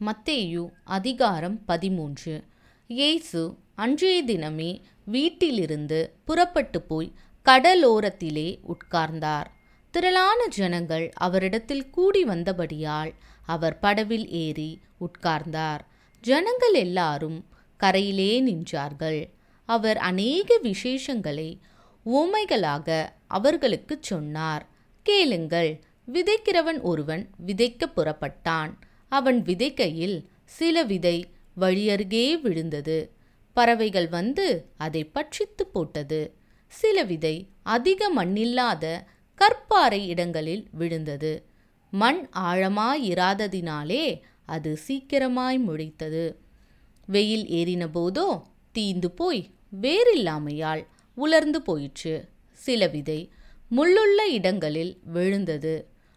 மத்தேயு அதிகாரம் பதிமூன்று. இயேசு அன்றைய தினமே வீட்டிலிருந்து புறப்பட்டு போய் கடலோரத்திலே உட்கார்ந்தார். திரளான ஜனங்கள் அவரிடத்தில் கூடி வந்தபடியால் அவர் படவில் ஏறி உட்கார்ந்தார். ஜனங்கள் எல்லாரும் கரையிலே நின்றார்கள். அவர் அநேக விசேஷங்களை உவமைகளாக அவர்களுக்குச் சொன்னார். கேளுங்கள் விதைக்கிறவன் ஒருவன் விதைக்க புறப்பட்டான். அவன் விதைக்கையில் சில விதை வழியருகே விழுந்தது. பறவைகள் வந்து அதை பட்சித்து போட்டது. சில விதை அதிக மண்ணில்லாத கற்பாறை இடங்களில் விழுந்தது. மண் ஆழமாயிராததினாலே அது சீக்கிரமாய் முளைத்தது. வெயில் ஏறின போதோ தீந்து போய் வேறில்லாமையால் உலர்ந்து போயிற்று. சில விதை முள்ளுள்ள இடங்களில் விழுந்தது.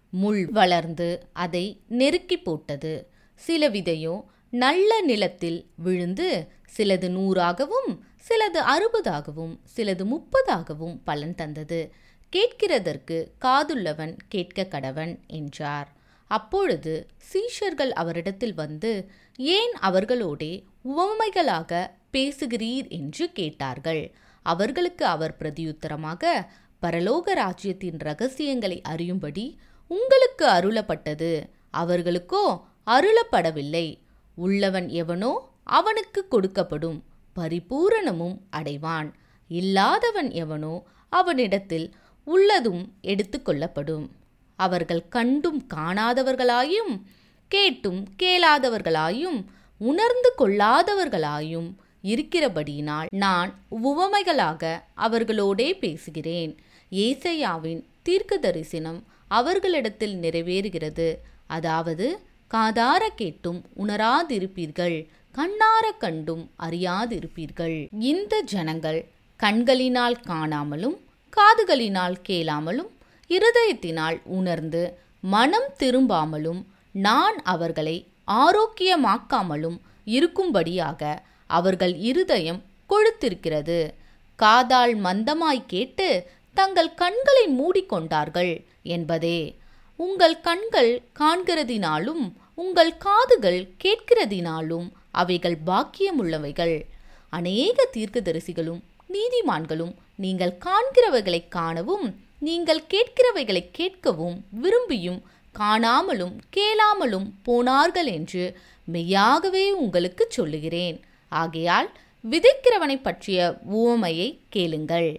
முள் வளர்ந்து அதை நெருக்கி போட்டது. சில விதையோ நல்ல நிலத்தில் விழுந்து சிலது நூறாகவும் சிலது அறுபதாகவும் சிலது முப்பதாகவும் பலன் தந்தது. கேட்கிறதற்கு காதுள்ளவன் கேட்க கடவன் என்றார். அப்பொழுது சீஷர்கள் அவரிடத்தில் வந்து ஏன் அவர்களோடே உவமைகளாக பேசுகிறீர்? என்று கேட்டார்கள். அவர்களுக்கு அவர் பிரதியுத்தரமாக பரலோக ராஜ்யத்தின் ரகசியங்களை அறியும்படி உங்களுக்கு அருளப்பட்டது. அவர்களுக்கோ அருளப்படவில்லை. உள்ளவன் எவனோ அவனுக்கு கொடுக்கப்படும் பரிபூரணமும் அடைவான். இல்லாதவன் எவனோ அவனிடத்தில் உள்ளதும் எடுத்துக்கொள்ளப்படும் அவர்கள் கண்டும் காணாதவர்களாயும் கேட்டும் கேளாதவர்களாயும் உணர்ந்து கொள்ளாதவர்களாயும் இருக்கிறபடியினால் நான் உவமைகளாக அவர்களோடே பேசுகிறேன். ஏசையாவின் தீர்க்க தரிசனம் அவர்களிடத்தில் நிறைவேறுகிறது. அதாவது காதார கேட்டும் உணராதிருப்பீர்கள் கண்ணார கண்டும் அறியாதிருப்பீர்கள். இந்த ஜனங்கள் கண்களினால் காணாமலும் காதுகளினால் கேளாமலும் இருதயத்தினால் உணர்ந்து மனம் திரும்பாமலும் நான் அவர்களை ஆரோக்கியமாக்காமலும் இருக்கும்படியாக அவர்கள் இருதயம் கொழுத்திருக்கிறது. காதால் மந்தமாய் கேட்டு தங்கள் கண்களை மூடிக்கொண்டார்கள் என்பதே. உங்கள் கண்கள் காண்கிறதினாலும் உங்கள் காதுகள் கேட்கிறதினாலும் அவைகள் பாக்கியமுள்ளவைகள். அநேக தீர்க்கதரிசிகளும் நீதிமான்களும் நீங்கள் காண்கிறவைகளை காணவும் நீங்கள் கேட்கிறவைகளை கேட்கவும் விரும்பியும் காணாமலும் கேளாமலும் போனார்கள் என்று மெய்யாகவே உங்களுக்கு சொல்லுகிறேன். ஆகையால் விதைக்கிறவனை பற்றிய உவமையை கேளுங்கள்.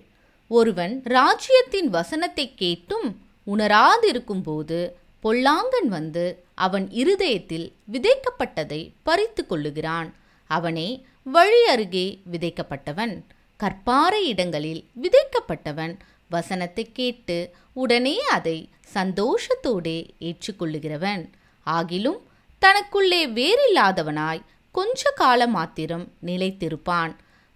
ஒருவன் ராஜ்யத்தின் வசனத்தை கேட்டும் உணராதிருக்கும்போது பொல்லாங்கன் வந்து அவன் இருதயத்தில் விதைக்கப்பட்டதை பறித்து கொள்ளுகிறான். அவனே வழி அருகே விதைக்கப்பட்டவன் கற்பாறை இடங்களில் விதைக்கப்பட்டவன் வசனத்தை கேட்டு உடனே அதை சந்தோஷத்தோடே ஏற்றுக்கொள்ளுகிறவன். ஆகிலும் தனக்குள்ளே வேறில்லாதவனாய் கொஞ்ச காலம் மாத்திரம் நிலைத்திருப்பான்.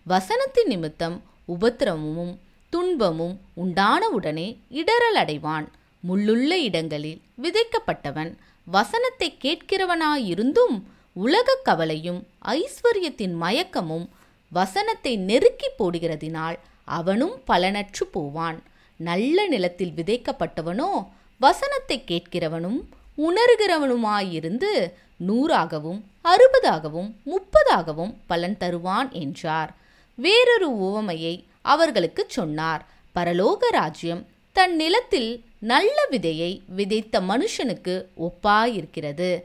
வசனத்தின் நிமித்தம் உபத்திரமும் துன்பமும் உண்டானவுடனே இடரல் அடைவான் முள்ளுள்ள இடங்களில் விதைக்கப்பட்டவன் வசனத்தை கேட்கிறவனாயிருந்தும் உலக கவலையும் ஐஸ்வர்யத்தின் மயக்கமும் வசனத்தை நெருக்கி போடுகிறதினால் அவனும் பலனற்று போவான். நல்ல நிலத்தில் விதைக்கப்பட்டவனோ வசனத்தை கேட்கிறவனும் உணர்கிறவனுமாயிருந்து நூறாகவும் அறுபதாகவும் முப்பதாகவும் பலன் தருவான் என்றார். வேறொரு உவமையை அவர்களுக்கு சொன்னார். பரலோக ராஜ்யம் தன் நிலத்தில் நல்ல விதையை விதைத்த மனுஷனுக்கு ஒப்பாயிருக்கிறது.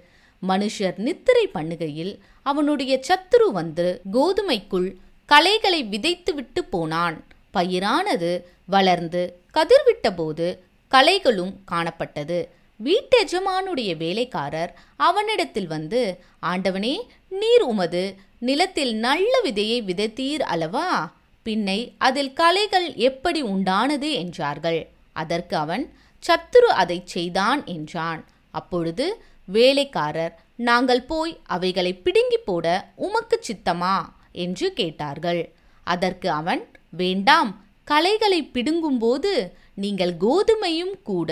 மனுஷர் நித்திரை பண்ணுகையில் அவனுடைய சத்துரு வந்து கோதுமைக்குள் களைகளை விதைத்துவிட்டு போனான். பயிரானது வளர்ந்து கதிர்விட்டபோது களைகளும் காணப்பட்டது. வீட்டெஜமானுடைய வேலைக்காரர் அவனிடத்தில் வந்து ஆண்டவனே நீர் உமது நிலத்தில் நல்ல விதையை விதைத்தீர் அல்லவா? பின்னை அதில் கலைகள் எப்படி உண்டானது என்றார்கள். அதற்கு அவன் சத்துரு அதை செய்தான் என்றான். அப்பொழுது வேலைக்காரர் நாங்கள் போய் அவைகளை பிடுங்கி போட உமக்கு சித்தமா? என்று கேட்டார்கள். அதற்கு அவன் வேண்டாம் கலைகளை பிடுங்கும்போது நீங்கள் கோதுமையும் கூட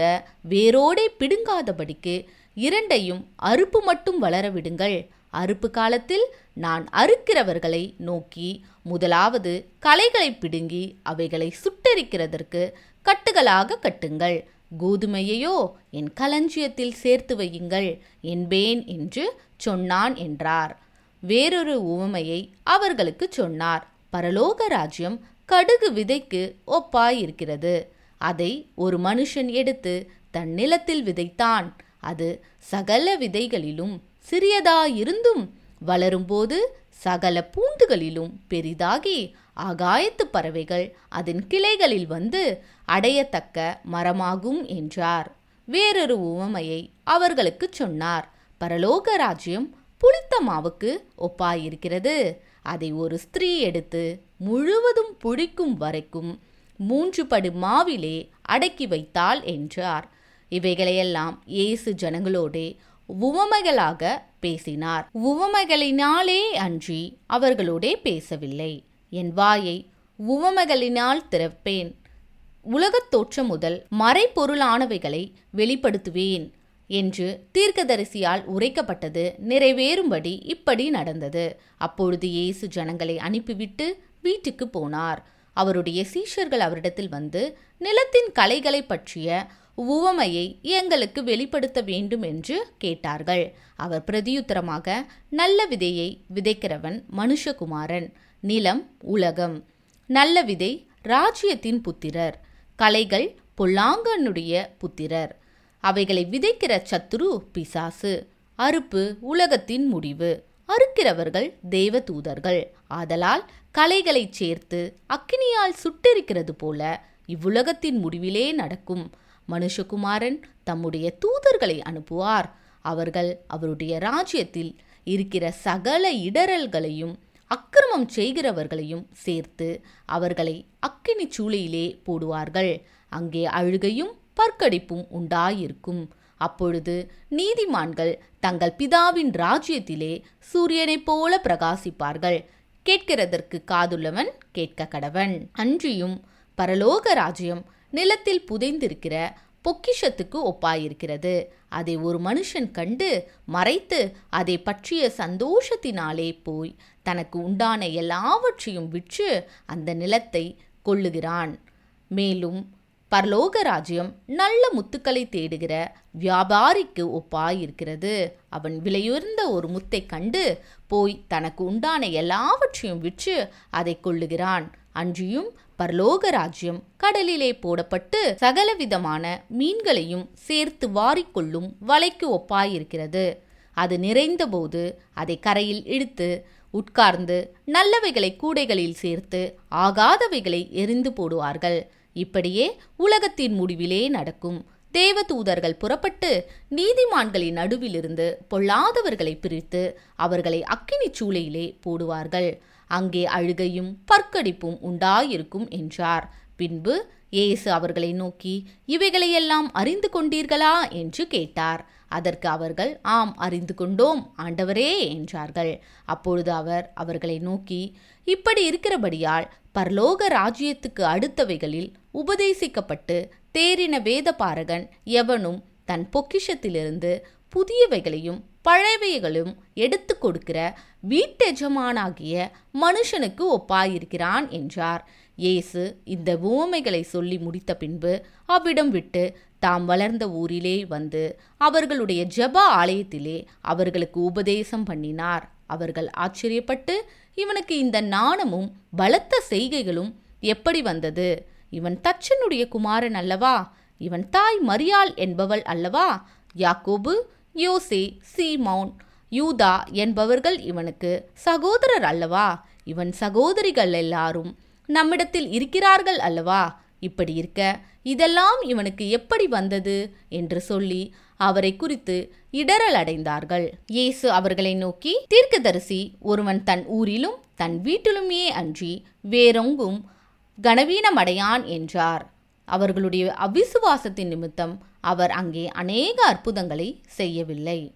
வேரோடே பிடுங்காதபடிக்கு இரண்டையும் அறுப்பு மட்டும் வளர விடுங்கள் அறுப்பு காலத்தில் நான் அறுக்கிறவர்களை நோக்கி முதலாவது களைகளை பிடுங்கி அவைகளை சுட்டரிக்கிறதற்கு கட்டுகளாக கட்டுங்கள். கோதுமையையோ என் களஞ்சியத்தில் சேர்த்து வையுங்கள் என்பேன் என்று சொன்னான் என்றார். வேறொரு உவமையை அவர்களுக்கு சொன்னார். பரலோக ராஜ்யம் கடுகு விதைக்கு ஒப்பாயிருக்கிறது. அதை ஒரு மனுஷன் எடுத்து தன் நிலத்தில் விதைத்தான். அது சகல விதைகளிலும் சிறியதாயிருந்தும் வளரும்போது சகல பூண்டுகளிலும் பெரிதாகி ஆகாயத்து பறவைகள் அதன் கிளைகளில் வந்து அடையத்தக்க மரமாகும் என்றார். வேறொரு உவமையை அவர்களுக்கு சொன்னார். பரலோக ராஜ்யம் புளித்த மாவுக்கு ஒப்பாயிருக்கிறது. அதை ஒரு ஸ்திரீ எடுத்து முழுவதும் புளிக்கும் வரைக்கும் மூன்று படு மாவிலே அடக்கி வைத்தாள் என்றார். இவைகளையெல்லாம் இயேசு ஜனங்களோடே உவமைகளாக பேசினார். உவமைகளினாலே அன்றி அவர்களோடே பேசவில்லை. என் வாயை உவமைகளினால் திறப்பேன். உலகத் தோற்றம் முதல் மறைப்பொருளானவைகளை வெளிப்படுத்துவேன் என்று தீர்க்கதரிசியால் உரைக்கப்பட்டது நிறைவேறும்படி இப்படி நடந்தது. அப்பொழுது இயேசு ஜனங்களை அனுப்பிவிட்டு வீட்டுக்கு போனார். அவருடைய சீஷர்கள் அவரிடத்தில் வந்து நிலத்தின் கலைகளை பற்றிய உவமையை எங்களுக்கு வெளிப்படுத்த வேண்டும் என்று கேட்டார்கள். அவர் பிரதியுத்தரமாக நல்ல விதையை விதைக்கிறவன் மனுஷகுமாரன் நிலம் உலகம். நல்ல விதை ராஜ்யத்தின் புத்திரர் கலைகள் பொல்லாங்கனுடைய புத்திரர். அவைகளை விதைக்கிற சத்துரு பிசாசு அறுப்பு உலகத்தின் முடிவு. அறுக்கிறவர்கள் தேவதூதர்கள் ஆதலால் கலைகளைச் சேர்த்து அக்கினியால் சுட்டெரிக்கிறது போல இவ்வுலகத்தின் முடிவிலே நடக்கும். மனுஷகுமாரன் தம்முடைய தூதர்களை அனுப்புவார். அவர்கள் அவருடைய ராஜ்யத்தில் இருக்கிற சகல இடரல்களையும் அக்கிரமம் செய்கிறவர்களையும் சேர்த்து அவர்களை அக்கினி சூளையிலே போடுவார்கள். அங்கே அழுகையும் பற்கடிப்பும் உண்டாயிருக்கும். அப்பொழுது நீதிமான்கள் தங்கள் பிதாவின் ராஜ்யத்திலே சூரியனைப் போல பிரகாசிப்பார்கள். கேட்கிறதற்கு காதுள்ளவன் கேட்க கடவன் அன்றியும் பரலோக ராஜ்யம் நிலத்தில் புதைந்திருக்கிற பொக்கிஷத்துக்கு ஒப்பாயிருக்கிறது. அதை ஒரு மனுஷன் கண்டு மறைத்து அதை பற்றிய சந்தோஷத்தினாலே போய் தனக்கு உண்டான எல்லாவற்றையும் விற்று அந்த நிலத்தை கொள்ளுகிறான். மேலும் பரலோக ராஜ்யம் நல்ல முத்துக்களை தேடுகிற வியாபாரிக்கு ஒப்பாயிருக்கிறது. அவன் விலையுயர்ந்த ஒரு முத்தை கண்டு போய் தனக்கு உண்டான எல்லாவற்றையும் விற்று அதை கொள்ளுகிறான். அன்றியும் பரலோக ராஜ்யம் கடலிலே போடப்பட்டு சகலவிதமான மீன்களையும் சேர்த்து வாரிக்கொள்ளும் வலைக்கு ஒப்பாயிருக்கிறது. அது நிறைந்தபோது அதை கரையில் இழுத்து உட்கார்ந்து நல்லவைகளை கூடைகளில் சேர்த்து ஆகாதவைகளை எரிந்து போடுவார்கள். இப்படியே உலகத்தின் முடிவிலே நடக்கும். தேவதூதர்கள் புறப்பட்டு நீதிமான்களின் நடுவிலிருந்து பொல்லாதவர்களை பிரித்து அவர்களை அக்கினி சூளையிலே போடுவார்கள். அங்கே அழுகையும் பற்கடிப்பும் உண்டாயிருக்கும் என்றார். பின்பு இயேசு அவர்களை நோக்கி இவைகளையெல்லாம் அறிந்து கொண்டீர்களா? என்று கேட்டார். அதற்கு அவர்கள் ஆம் அறிந்து கொண்டோம் ஆண்டவரே என்றார்கள். அப்பொழுது அவர் அவர்களை நோக்கி இப்படி இருக்கிறபடியால் பரலோக ராஜ்யத்துக்கு அடுத்தவைகளில் உபதேசிக்கப்பட்டு தேறின வேத பாரகன் எவனும் தன் பொக்கிஷத்திலிருந்து புதியவைகளையும் பழையவைகளும் எடுத்து கொடுக்கிற வீட்டெஜமானாகிய மனுஷனுக்கு ஒப்பாயிருக்கிறான் என்றார். இயேசு இந்த உவமைகளை சொல்லி முடித்த பின்பு அவ்விடம் விட்டு தாம் வளர்ந்த ஊரிலே வந்து அவர்களுடைய ஜப ஆலயத்திலே அவர்களுக்கு உபதேசம் பண்ணினார். அவர்கள் ஆச்சரியப்பட்டு இவனுக்கு இந்த நாணமும் பலத்த செய்கைகளும் எப்படி வந்தது? இவன் தச்சனுடைய குமாரன் அல்லவா? இவன் தாய் மரியாள் என்பவள் அல்லவா? யாக்கோபு யோசே சீமௌன் யூதா என்பவர்கள் இவனுக்கு சகோதரர் அல்லவா? இவன் சகோதரிகள் எல்லாரும் நம்மிடத்தில் இருக்கிறார்கள் அல்லவா? இப்படி இருக்க இதெல்லாம் இவனுக்கு எப்படி வந்தது? என்று சொல்லி அவரை குறித்து இடரல் அடைந்தார்கள். இயேசு அவர்களை நோக்கி தீர்க்கதரிசி ஒருவன் தன் ஊரிலும் தன் வீட்டிலுமே அன்றி வேறொங்கும் கனவீனமடையான் என்றார். அவர்களுடைய அவிசுவாசத்தின் நிமித்தம் அவர் அங்கே அநேக அற்புதங்களை செய்யவில்லை.